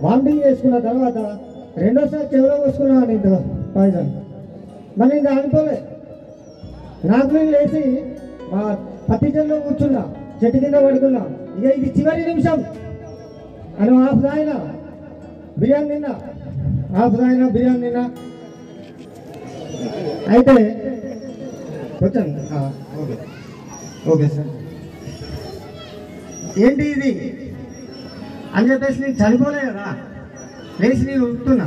[SPEAKER 11] వామిటింగ్ చేసుకున్న తర్వాత రెండోసారి చెవిలో పోసుకున్నాను ఇంత పాయిజన్. మళ్ళీ ఇంకా అనుకోలే నాకు నేను లేచి మా పత్తి చెల్లో కూర్చున్నా. చెట్టు కింద పడుకున్నా. ఇక ఇది చివరి నిమిషం. అని హాఫ్ రాయినా బిర్యానీ తిన్నా. హాఫ్ రాయినా బిర్యానీ తిన్నా. అయితే కొంచెం ఓకే. Okay sir. ఏంటి ఇది? అని చెప్పేసి నేను చనిపోలే కదా లేచి నేను ఉంటున్నా.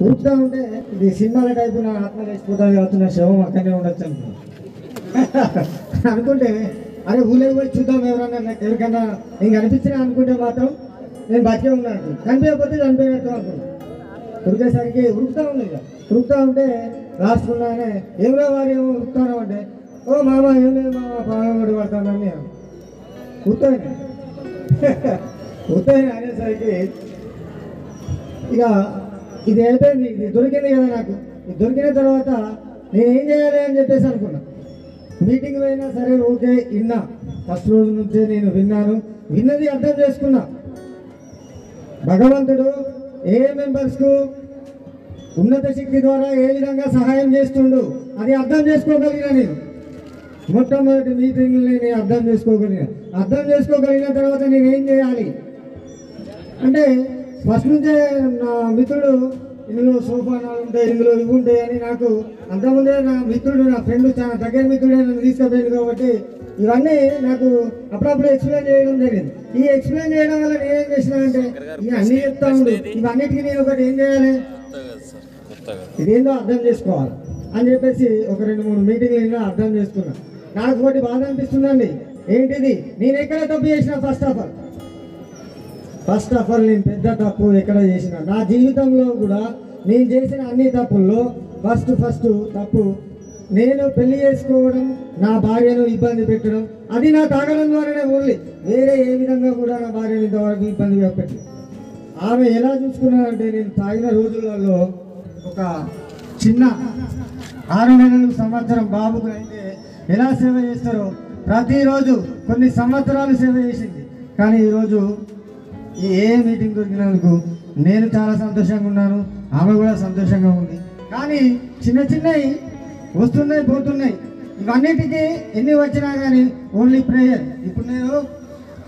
[SPEAKER 11] ఉరుకుతా ఉంటే ఇది సినిమాల టైపు నా ఆత్మ లేచిపోతాను కావచ్చు నా శవం అక్కడనే ఉండొచ్చు అనుకుంటే అరే ఊళ్ళో పోయి చూద్దాం ఎవరన్నా నాకు ఎవరికన్నా నేను అనిపించినా అనుకుంటే మాత్రం నేను బతికే ఉన్నాను. కనిపించకపోతే చనిపోయినట్టు అనుకున్నాను ఉరికేసరికి ఉరుకుతా ఉంది కదా తిరుగుతూ ఉంటే రాసుకున్నానే ఏమో వారు ఏమో ఉరుకుతాను అంటే ఓ మామ ఏం లేదు మామ పాగబడి పడతానని ఉత్తాయిన ఉత్తాయిన అనేసరికి ఇక ఇది అయిపోయింది ఇది దొరికింది కదా నాకు. ఇది దొరికిన తర్వాత నేను ఏం చేయాలి అని చెప్పేసి అనుకున్నా. మీటింగ్ అయినా సరే ఓకే విన్నా. ఫస్ట్ రోజు నుంచే నేను విన్నాను. విన్నది అర్థం చేసుకున్నా. భగవంతుడు ఏ మెంబర్స్కు ఉన్నత శక్తి ద్వారా ఏ విధంగా సహాయం చేస్తుండు అది అర్థం చేసుకోగలిగిన నేను. మొట్టమొదటి మీటింగ్ నేను అర్థం చేసుకోగలిగిన. అర్థం చేసుకోగలిగిన తర్వాత నేను ఏం చేయాలి? అంటే ఫస్ట్ నుంచే నా మిత్రుడు ఇందులో సోఫానాలు ఉంటాయి ఇందులో ఇవి ఉంటాయి అని నాకు అంతకుముందే నా మిత్రుడు నా ఫ్రెండ్ చాలా దగ్గర మిత్రుడే నన్ను తీసుకుపోయింది కాబట్టి ఇవన్నీ నాకు అప్పుడప్పుడు ఎక్స్ప్లెయిన్ చేయడం జరిగింది. ఈ ఎక్స్ప్లెయిన్ చేయడం వల్ల నేను చేసినా చేసిన అంటే ఇవన్నీ అన్ని చెప్తా ఉండు. ఇవన్నిటికీ నేను ఒకటి ఏం చేయాలి? ఇదేందో అర్థం చేసుకోవాలి. అని చెప్పేసి ఒక రెండు మూడు మీటింగ్లు అయినా అర్థం చేసుకున్నా. నాకు ఒకటి బాధ అనిపిస్తుందండి. ఏంటిది? నేను ఎక్కడ తప్పు చేసిన first of all first of all నేను పెద్ద తప్పు ఎక్కడ చేసిన. నా జీవితంలో కూడా నేను చేసిన అన్ని తప్పుల్లో ఫస్ట్ ఫస్ట్ తప్పు నేను పెళ్ళి చేసుకోవడం నా భార్యను ఇబ్బంది పెట్టడం అది నా తాగడం ద్వారానే ఓన్లీ వేరే ఏ విధంగా కూడా నా భార్యను ఇంతవరకు ఇబ్బంది పెట్టి ఆమె ఎలా చూసుకున్నానంటే నేను తాగిన రోజులలో ఒక చిన్న ఆరు నెలలు సంవత్సరం బాబుకు అయితే ఎలా సేవ చేస్తారో ప్రతిరోజు కొన్ని సంవత్సరాలు సేవ చేసింది. కానీ ఈరోజు ఈ ఏ మీటింగ్ దొరికినందుకు నేను చాలా సంతోషంగా ఉన్నాను ఆమె కూడా సంతోషంగా ఉంది. కానీ చిన్న చిన్నవి వస్తున్నాయి పోతున్నాయి. ఇవన్నిటికీ ఎన్ని వచ్చినా కానీ ఓన్లీ ప్రేయర్ ఇప్పుడు నేను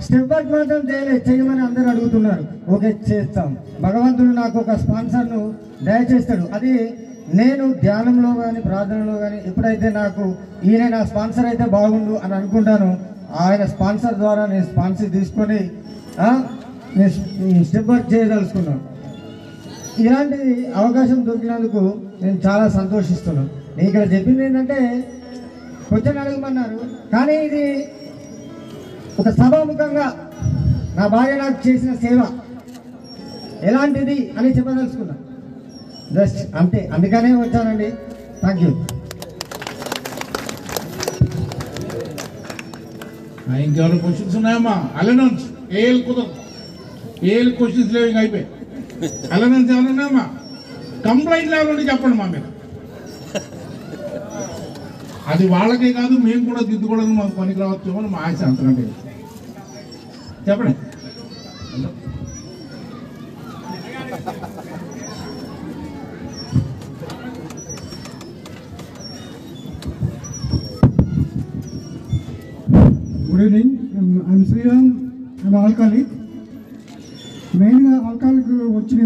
[SPEAKER 11] స్టెప్ వర్క్ మాత్రం చేయలేదు చేయమని అందరూ అడుగుతున్నారు. ఓకే చేస్తాం. భగవంతుడు నాకు ఒక స్పాన్సర్ను దయచేస్తాడు. అది నేను ధ్యానంలో కానీ ప్రార్థనలో కానీ ఎప్పుడైతే నాకు ఈయన నా స్పాన్సర్ అయితే బాగుండు అని అనుకుంటాను ఆయన స్పాన్సర్ ద్వారా నేను స్పాన్సర్ తీసుకొని నేను స్టెప్ వర్క్ చేయదలుచుకున్నాను. ఇలాంటి అవకాశం దొరికినందుకు నేను చాలా సంతోషిస్తున్నాను నేను ఇక్కడ చెప్పింది ఏంటంటే క్వశ్చన్ అడగమన్నారు కానీ ఇది ఒక సభాముఖంగా నా భార్య నాకు చేసిన సేవ. ఎలాంటిది అని చెప్పదలుచుకున్నాను జస్ట్ అంతే అందుకనే వచ్చానండి. థ్యాంక్ యూ
[SPEAKER 8] ఇంకెవరు క్వశ్చన్స్ ఉన్నాయమ్మా? అలనౌన్స్ ఏఎల్ కుదరదు. ఏఎల్ క్వశ్చన్స్ లేవు ఇంకా అయిపోయి అలనౌన్స్ ఏమైనా ఉన్నాయమ్మా? కంప్లైంట్ లేవాలంటే చెప్పండి మా మీద. అది వాళ్ళకే కాదు మేము కూడా దిద్దుకోవడానికి మాకు పనికి రావచ్చు అని మా ఆశ అంతకంటే. చెప్పండి.
[SPEAKER 12] Good evening I'm Sriram I'm alcoholic మెయిన్గా ఆల్కాలిక్ వచ్చిన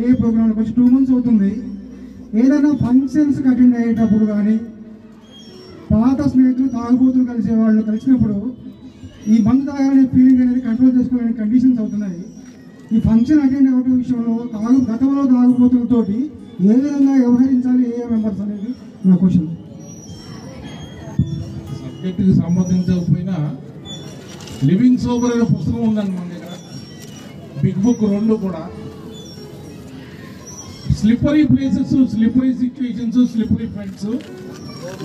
[SPEAKER 12] ఏ ప్రోగ్రామ్కి వచ్చి టూ మంత్స్ అవుతుంది. ఏదైనా ఫంక్షన్స్కి అటెండ్ అయ్యేటప్పుడు కానీ పాత స్నేహితులు తాగుబోతులు కలిసే వాళ్ళు కలిసినప్పుడు ఈ మందు తాగాలనే ఫీలింగ్ అనేది కంట్రోల్ చేసుకోవాలనే కండిషన్స్ అవుతున్నాయి. ఈ ఫంక్షన్ అటెండ్ అవ్వడం విషయంలో తాగు గతంలో తాగుబోతులతోటి ఏ విధంగా వ్యవహరించాలి ఏ మెంబర్స్ అనేది నా క్వశ్చన్
[SPEAKER 8] సబ్జెక్టుకి సంబంధించకపోయినా లివింగ్ సోబర్ అనే పుస్తకం ఉందండి మన దగ్గర. బిగ్ బుక్ రెండు కూడా. Slippery places slippery situations slippery friends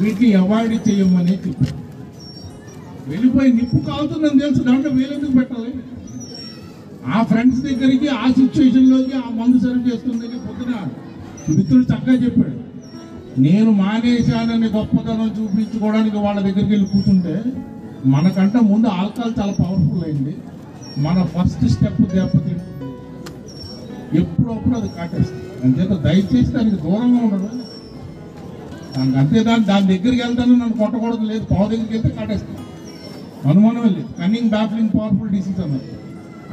[SPEAKER 8] వీటిని అవాయిడ్ చేయమని చెప్పారు. వెళ్ళిపోయి నిప్పు కాలుతుందని తెలుసు దాంట్లో వేలెందుకు పెట్టాలి? ఆ ఫ్రెండ్స్ దగ్గరికి ఆ సిచ్యువేషన్లోకి ఆ మందు సర్వ్ చేస్తుందని పొద్దున మిత్రుడు చక్కగా చెప్పాడు. నేను మానేశానని గొప్పతనం చూపించుకోవడానికి వాళ్ళ దగ్గరికి వెళ్ళి కూర్చుంటే మనకంటే ముందు ఆల్కహాల్ చాలా పవర్ఫుల్ అయింది. మన ఫస్ట్ స్టెప్ దెబ్బతింటుంది. ఎప్పుడప్పుడు అది కాటేస్తుంది. అంతేత దయచేసి దానికి దూరంగా ఉండదు దానికి అంతే దాని దాని దగ్గరికి వెళ్తాను నన్ను కొట్టకూడదు లేదు పావు దగ్గరికి వెళ్తే కాటేస్తాను అనుమానమే లేదు. కన్నింగ్ బ్యాఫ్లింగ్ పవర్ఫుల్ డిసీజ్ అన్నది.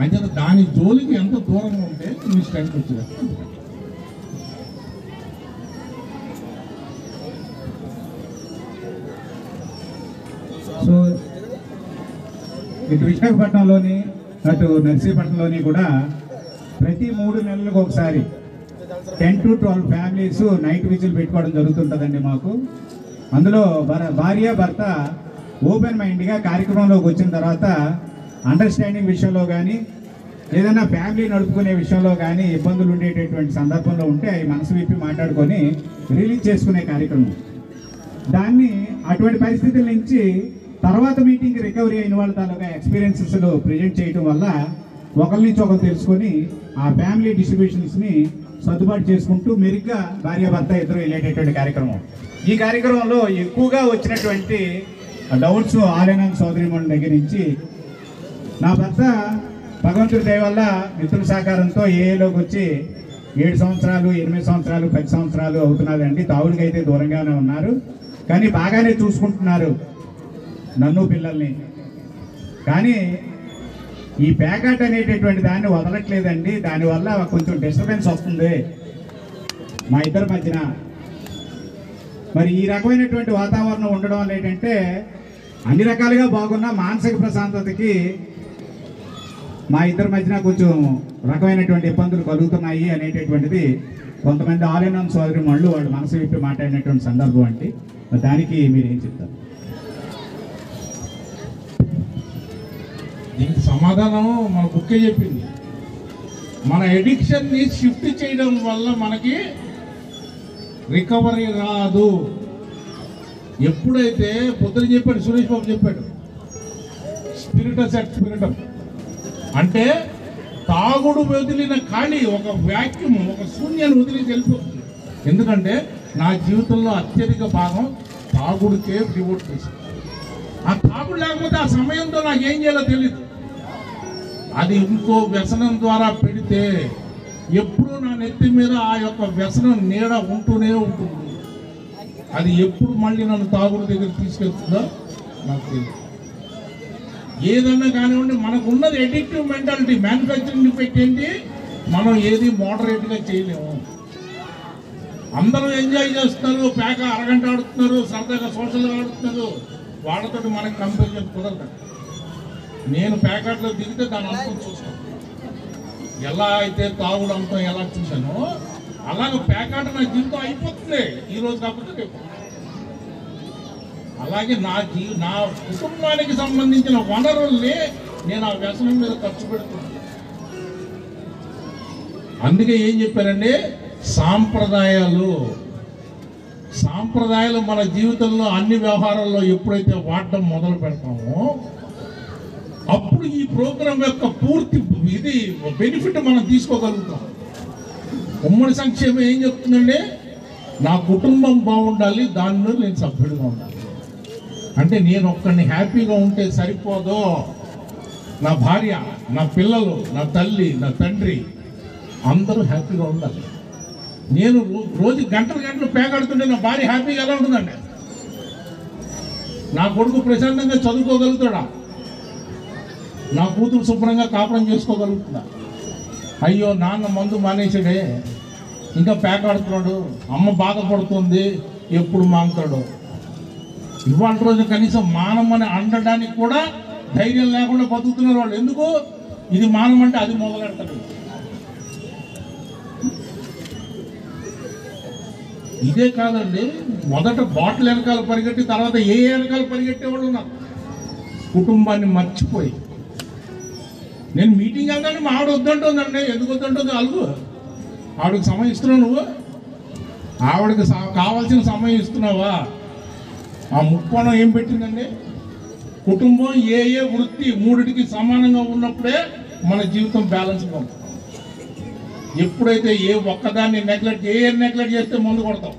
[SPEAKER 8] అంతేత దాని జోలికి ఎంత దూరంగా ఉంటే మీ స్ట్రెంత్ వచ్చేది.
[SPEAKER 1] ఇటు విశాఖపట్నంలోని అటు నర్సీపట్నంలోని కూడా ప్రతి మూడు నెలలకు ఒకసారి ten to twelve families night vigil పెట్టుకోవడం జరుగుతుంటుందండి మాకు. అందులో భర- భార్య భర్త ఓపెన్ మైండ్గా కార్యక్రమంలోకి వచ్చిన తర్వాత అండర్స్టాండింగ్ విషయంలో కానీ ఏదైనా ఫ్యామిలీ నడుపుకునే విషయంలో కానీ ఇబ్బందులు ఉండేటటువంటి సందర్భంలో ఉంటే అవి మనసు విప్పి మాట్లాడుకొని రిలీజ్ చేసుకునే కార్యక్రమం. దాన్ని అటువంటి పరిస్థితుల నుంచి తర్వాత మీటింగ్ రికవరీ అయిన వాళ్ళ తాలూకా ఎక్స్పీరియన్సెస్ ప్రజెంట్ చేయడం వల్ల ఒకరి నుంచి ఒకరు తెలుసుకొని ఆ ఫ్యామిలీ డిస్ట్రిబ్యూషన్స్ని సర్దుబాటు చేసుకుంటూ మెరుగ్గా భార్య భర్త ఇద్దరు వెళ్ళేటటువంటి కార్యక్రమం. ఈ కార్యక్రమంలో ఎక్కువగా వచ్చినటువంటి డౌట్స్ ఆలయనాథ్ సోదరిమణి దగ్గర నుంచి నా భర్త భగవంతుడి దయ వల్ల మిత్రుల సహకారంతో ఏఏలోకి వచ్చి ఏడు సంవత్సరాలు ఎనిమిది సంవత్సరాలు పది సంవత్సరాలు అవుతున్నదండి. తావుడికి అయితే దూరంగానే ఉన్నారు. కానీ బాగానే చూసుకుంటున్నారు. నన్ను పిల్లల్ని. కానీ ఈ ప్యాకెట్ అనేటటువంటి దాన్ని వదలట్లేదండి. దానివల్ల కొంచెం డిస్టర్బెన్స్ వస్తుంది. మా ఇద్దరి మధ్యన. మరి ఈ రకమైనటువంటి వాతావరణం ఉండడం వల్ల ఏంటంటే అన్ని రకాలుగా బాగున్న మానసిక ప్రశాంతతకి మా ఇద్దరి మధ్యన కొంచెం రకమైనటువంటి ఇబ్బందులు కలుగుతున్నాయి అనేటటువంటిది కొంతమంది ఆలయనం సోదరి మళ్ళు వాళ్ళు మనసు విప్పి మాట్లాడినటువంటి సందర్భం అండి. మరి దానికి మీరు ఏం చెప్తారు?
[SPEAKER 8] దీనికి సమాధానం మన బుక్కే చెప్పింది. మన ఎడిక్షన్ని షిఫ్ట్ చేయడం వల్ల మనకి రికవరీ రాదు. ఎప్పుడైతే పొద్దున చెప్పాడు సురేష్ బాబు చెప్పాడు స్పిరిటస్ అట్ స్పిరిటం. అంటే తాగుడు వదిలిన ఖాళీ ఒక వ్యాక్యూమ్ ఒక శూన్యాన్ని వదిలి వెళ్ళిపోతుంది. ఎందుకంటే నా జీవితంలో అత్యధిక భాగం తాగుడికే డివోట్ చేసింది. ఆ తాగుడు లేకపోతే ఆ సమయంతో నాకు ఏం చేయాలో తెలియదు అది ఇంకో వ్యసనం ద్వారా పెడితే ఎప్పుడూ నా నెత్తి మీద ఆ యొక్క వ్యసనం నీడ ఉంటూనే ఉంటుంది. అది ఎప్పుడు మళ్ళీ నన్ను తాగుడు దగ్గర తీసుకెళ్తుందో నాకు తెలియదు ఏదన్నా కానివ్వండి మనకు ఉన్నది ఎడిక్టివ్ మెంటాలిటీ మ్యానుఫ్యాక్చరింగ్ డిఫెక్ట్ ఏంటి? మనం ఏది మోడరేట్గా చేయలేము. అందరూ ఎంజాయ్ చేస్తున్నారు ప్యాక అరగంట ఆడుతున్నారు సరదాగా సోషల్గా ఆడుతున్నారు. వాళ్ళతో మనకి కంపారిజన్ కుదరదు నేను ప్యాకెట్లో దిగితే దాని అంతం చూస్తాను ఎలా అయితే తాగుడు అంతం ఎలా చూశానో అలాగే ప్యాకెట్ నా జీవితం అయిపోతుంది. ఈ రోజు కాకపోతే రేపు. అలాగే నా జీ నా కుటుంబానికి సంబంధించిన వనరుల్ని నేను ఆ వ్యసనం మీద ఖర్చు పెడుతున్నాను. అందుకే ఏం చెప్పారండి సాంప్రదాయాలు. సాంప్రదాయాలు మన జీవితంలో అన్ని వ్యవహారాల్లో ఎప్పుడైతే వాడడం మొదలు పెడతామో అప్పుడు ఈ ప్రోగ్రాం యొక్క పూర్తి ఇది బెనిఫిట్ మనం తీసుకోగలుగుతాం. ఉమ్మడి సంక్షేమం ఏం చెప్తుందంటే నా కుటుంబం బాగుండాలి దానిలో నేను సభ్యుడిగా ఉండాలి. అంటే నేను ఒక్కడిని హ్యాపీగా ఉంటే సరిపోదో? నా భార్య నా పిల్లలు నా తల్లి నా తండ్రి అందరూ హ్యాపీగా ఉండాలి. నేను రోజు గంటలు గంటలు పేకాడుతుంటే నా భార్య హ్యాపీగా ఎలా ఉంటుందండి? నా కొడుకు ప్రశాంతంగా చదువుకోగలుగుతాడా? నా కూతురు శుభ్రంగా కాపురం చేసుకోగలుగుతుందా? అయ్యో నాన్న మందు మానేసాడే ఇంకా పేకాడుతున్నాడు అమ్మ బాధపడుతుంది. ఎప్పుడు మానుతాడు ఇవాళ రోజు కనీసం మానమని అనడానికి కూడా ధైర్యం లేకుండా బతుకుతున్నారు వాళ్ళు. ఎందుకు? ఇది మానమంటే అది మొదలెడతాడు ఇదే కాదండి. మొదట బాటిల్ వెనకాల పరిగెట్టి తర్వాత ఏ వెనకాల పరిగెట్టేవాళ్ళు ఉన్నారు? కుటుంబాన్ని మర్చిపోయి. నేను మీటింగ్ వెళ్తాను మా ఆవిడ వద్దంటుందండి ఎందుకు వద్దంటుంది అలుగు ఆవిడకి సమయం ఇస్తున్నావు నువ్వు? ఆవిడకి కావాల్సిన సమయం ఇస్తున్నావా? ఆ ముక్కోణం ఏం పెట్టిందండి? కుటుంబం ఏ ఏ వృత్తి మూడిటికి సమానంగా ఉన్నప్పుడే మన జీవితం బ్యాలెన్స్గా ఉంటుంది. ఎప్పుడైతే ఏ ఒక్కదాన్ని నెగ్లెక్ట్ ఏ నెగ్లెక్ట్ చేస్తే మందు కొడతాం?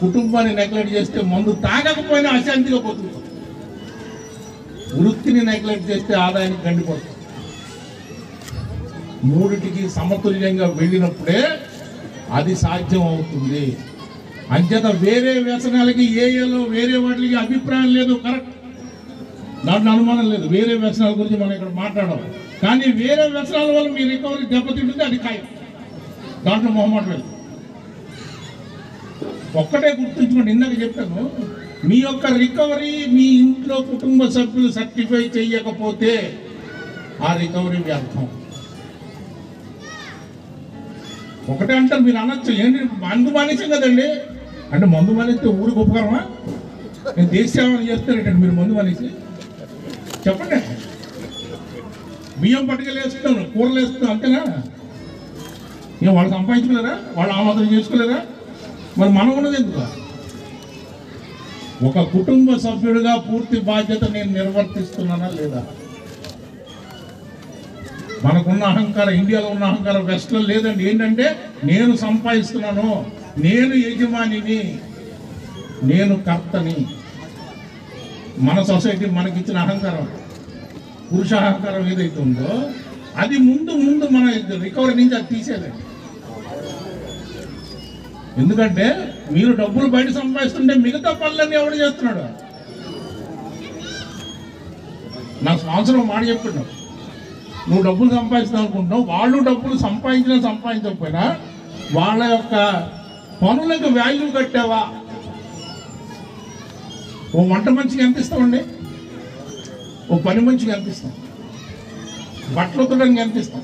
[SPEAKER 8] కుటుంబాన్ని నెగ్లెక్ట్ చేస్తే మందు తాగకపోయినా అశాంతిగా పోతుంది. వృత్తిని నెగ్లెక్ట్ చేస్తే ఆదాయానికి గండిపడుతుంది మూడిటికి సమతుల్యంగా వెళ్ళినప్పుడే అది సాధ్యం అవుతుంది. అంచేత వేరే వ్యసనాలకి ఏఏలో వేరే వాటికి అభిప్రాయం లేదు కరెక్ట్ దాంట్లో అనుమానం లేదు. వేరే వ్యసనాల గురించి మనం ఇక్కడ మాట్లాడడం. కానీ వేరే వ్యసనాల వల్ల మీ రికవరీ దెబ్బతింటుంది అది ఖాయం. దాంట్లో మొహమాట లేదు. ఒక్కటే గుర్తుంచుకోండి ఇందాక చెప్పాను మీ యొక్క రికవరీ మీ ఇంట్లో కుటుంబ సభ్యులు సర్టిఫై చేయకపోతే ఆ రికవరీ వ్యర్థం. ఒకటే అంటారు మీరు అనొచ్చు. ఏంటి? మందు మానేసాం కదండి. అంటే మందు మానేస్తే ఊరికి ఉపకారమా? నేను దేశ సేవ చేస్తారేటండి మీరు మందు మానేసి. చెప్పండి. బియ్యం పట్టుకెళ్ళి వేస్తున్నాను కూరలు వేస్తున్నాను అంతేనా? ఏం వాళ్ళు సంపాదించుకోలేరా వాళ్ళు ఆమోదం చేసుకోలేరా మరి మనం ఉన్నది ఎందుకు? ఒక కుటుంబ సభ్యుడిగా పూర్తి బాధ్యత నేను నిర్వర్తిస్తున్నానా లేదా? మనకున్న అహంకారం ఇండియాలో ఉన్న అహంకారం వెస్ట్లో లేదండి. ఏంటంటే నేను సంపాదిస్తున్నాను నేను యజమానిని నేను కర్తని. మన సొసైటీ మనకిచ్చిన అహంకారం పురుష అహంకారం ఏదైతే ఉందో అది ముందు ముందు మన రికవరీ నుంచి అది తీసేదండి ఎందుకంటే మీరు డబ్బులు బయట సంపాదిస్తుంటే మిగతా పనులన్నీ ఎవడు చేస్తున్నాడు? నా స్పాన్సర్ మాట చెప్తున్నావు నువ్వు డబ్బులు సంపాదిస్తావు అనుకుంటున్నావు వాళ్ళు డబ్బులు సంపాదించినా సంపాదించకపోయినా వాళ్ళ యొక్క పనులకు వాల్యూ కట్టావా? ఓ వంట మంచిగా ఎంత ఇస్తామండి ఓ పని మంచిగా ఎంత ఇస్తాం బట్టలు ఉత్తడానికి ఎంత ఇస్తాం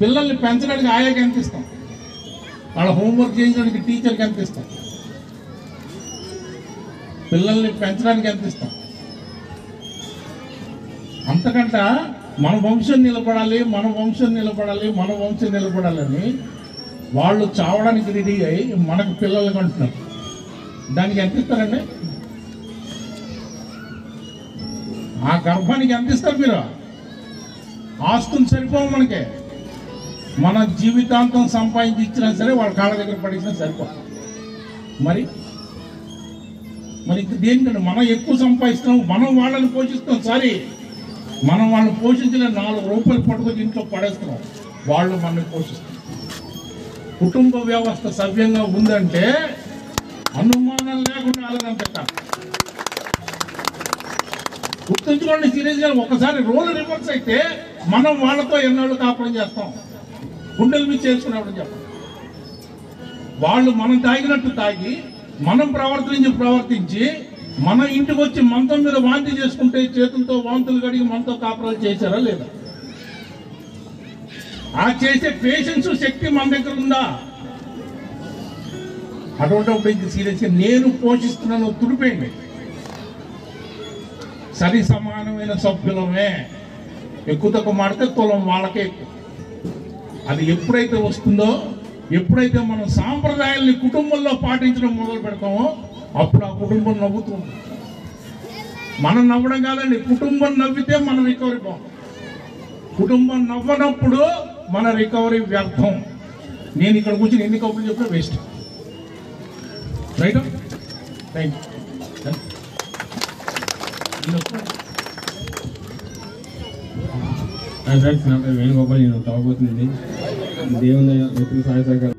[SPEAKER 8] పిల్లల్ని పెంచడానికి ఆయాకి ఎంత ఇస్తాం వాళ్ళ హోంవర్క్ చేయించడానికి టీచర్కి ఎంత ఇస్తాం పిల్లల్ని పెంచడానికి ఎంత ఇస్తాం అంతకంట మన వంశం నిలబడాలి మన వంశం నిలబడాలి మన వంశం నిలబడాలని వాళ్ళు చావడానికి రెడీ అయ్యి మనకు పిల్లలు అంటున్నారు దానికి ఎంత ఇస్తారండి? ఆ గర్భానికి ఎంత ఇస్తారు మీరు? ఆస్తులు సరిపోవు మనకి. మన జీవితాంతం సంపాదించి ఇచ్చినా సరే వాళ్ళ కాళ్ళ దగ్గర పడేసినా సరిపోతుంది. మరి? మరి ఇంకా దేనికంటే మనం ఎక్కువ సంపాదిస్తున్నాం మనం వాళ్ళని పోషిస్తాం సరే మనం వాళ్ళని పోషించలే నాలుగు రూపాయలు పట్టుకొని ఇంట్లో పడేస్తున్నాం. వాళ్ళు మనల్ని పోషిస్తారు కుటుంబ వ్యవస్థ సవ్యంగా ఉందంటే అనుమానం లేకుండా అలాగని గుర్తుంచుకోండి సీరియస్ ఒకసారి రోల్ రివర్స్ అయితే మనం వాళ్ళతో ఎన్నాళ్ళు కాపురం చేస్తాం? గుండెల మీద చేసుకునేవాడు చెప్పండి. వాళ్ళు మనం తాగినట్టు తాగి మనం ప్రవర్తించి ప్రవర్తించి మన ఇంటికి వచ్చి మంతం మీద వాంతి చేసుకుంటే చేతులతో వాంతులు కడిగి మనతో కాపురాలు చేశారా లేదా? ఆ చేసే పేషెన్స్ శక్తి మన దగ్గర ఉందా? అటువంటిప్పుడు సీరియస్ సీరియస్గా నేను పోషిస్తున్నాను తుడిపోయింది సరి సమానమైన సభ్యులమే. ఎక్కువ తక్కువ మాడితే తులం వాళ్ళకే ఎక్కువ. అది ఎప్పుడైతే వస్తుందో ఎప్పుడైతే మనం సాంప్రదాయాల్ని కుటుంబంలో పాటించడం మొదలు పెడతామో అప్పుడు ఆ కుటుంబం నవ్వుతుంది. మనం నవ్వడం కాదండి కుటుంబం నవ్వితే మన రికవరీ బాగుంది కుటుంబం నవ్వనప్పుడు మన రికవరీ వ్యర్థం. నేను ఇక్కడ కూర్చొని ఎన్ని కబుర్లు చెప్పినా waste right thank you
[SPEAKER 13] Venugopal నేను తాగబోతుంది దేవుని దయ, మిత్రుల సహాయ సహకారం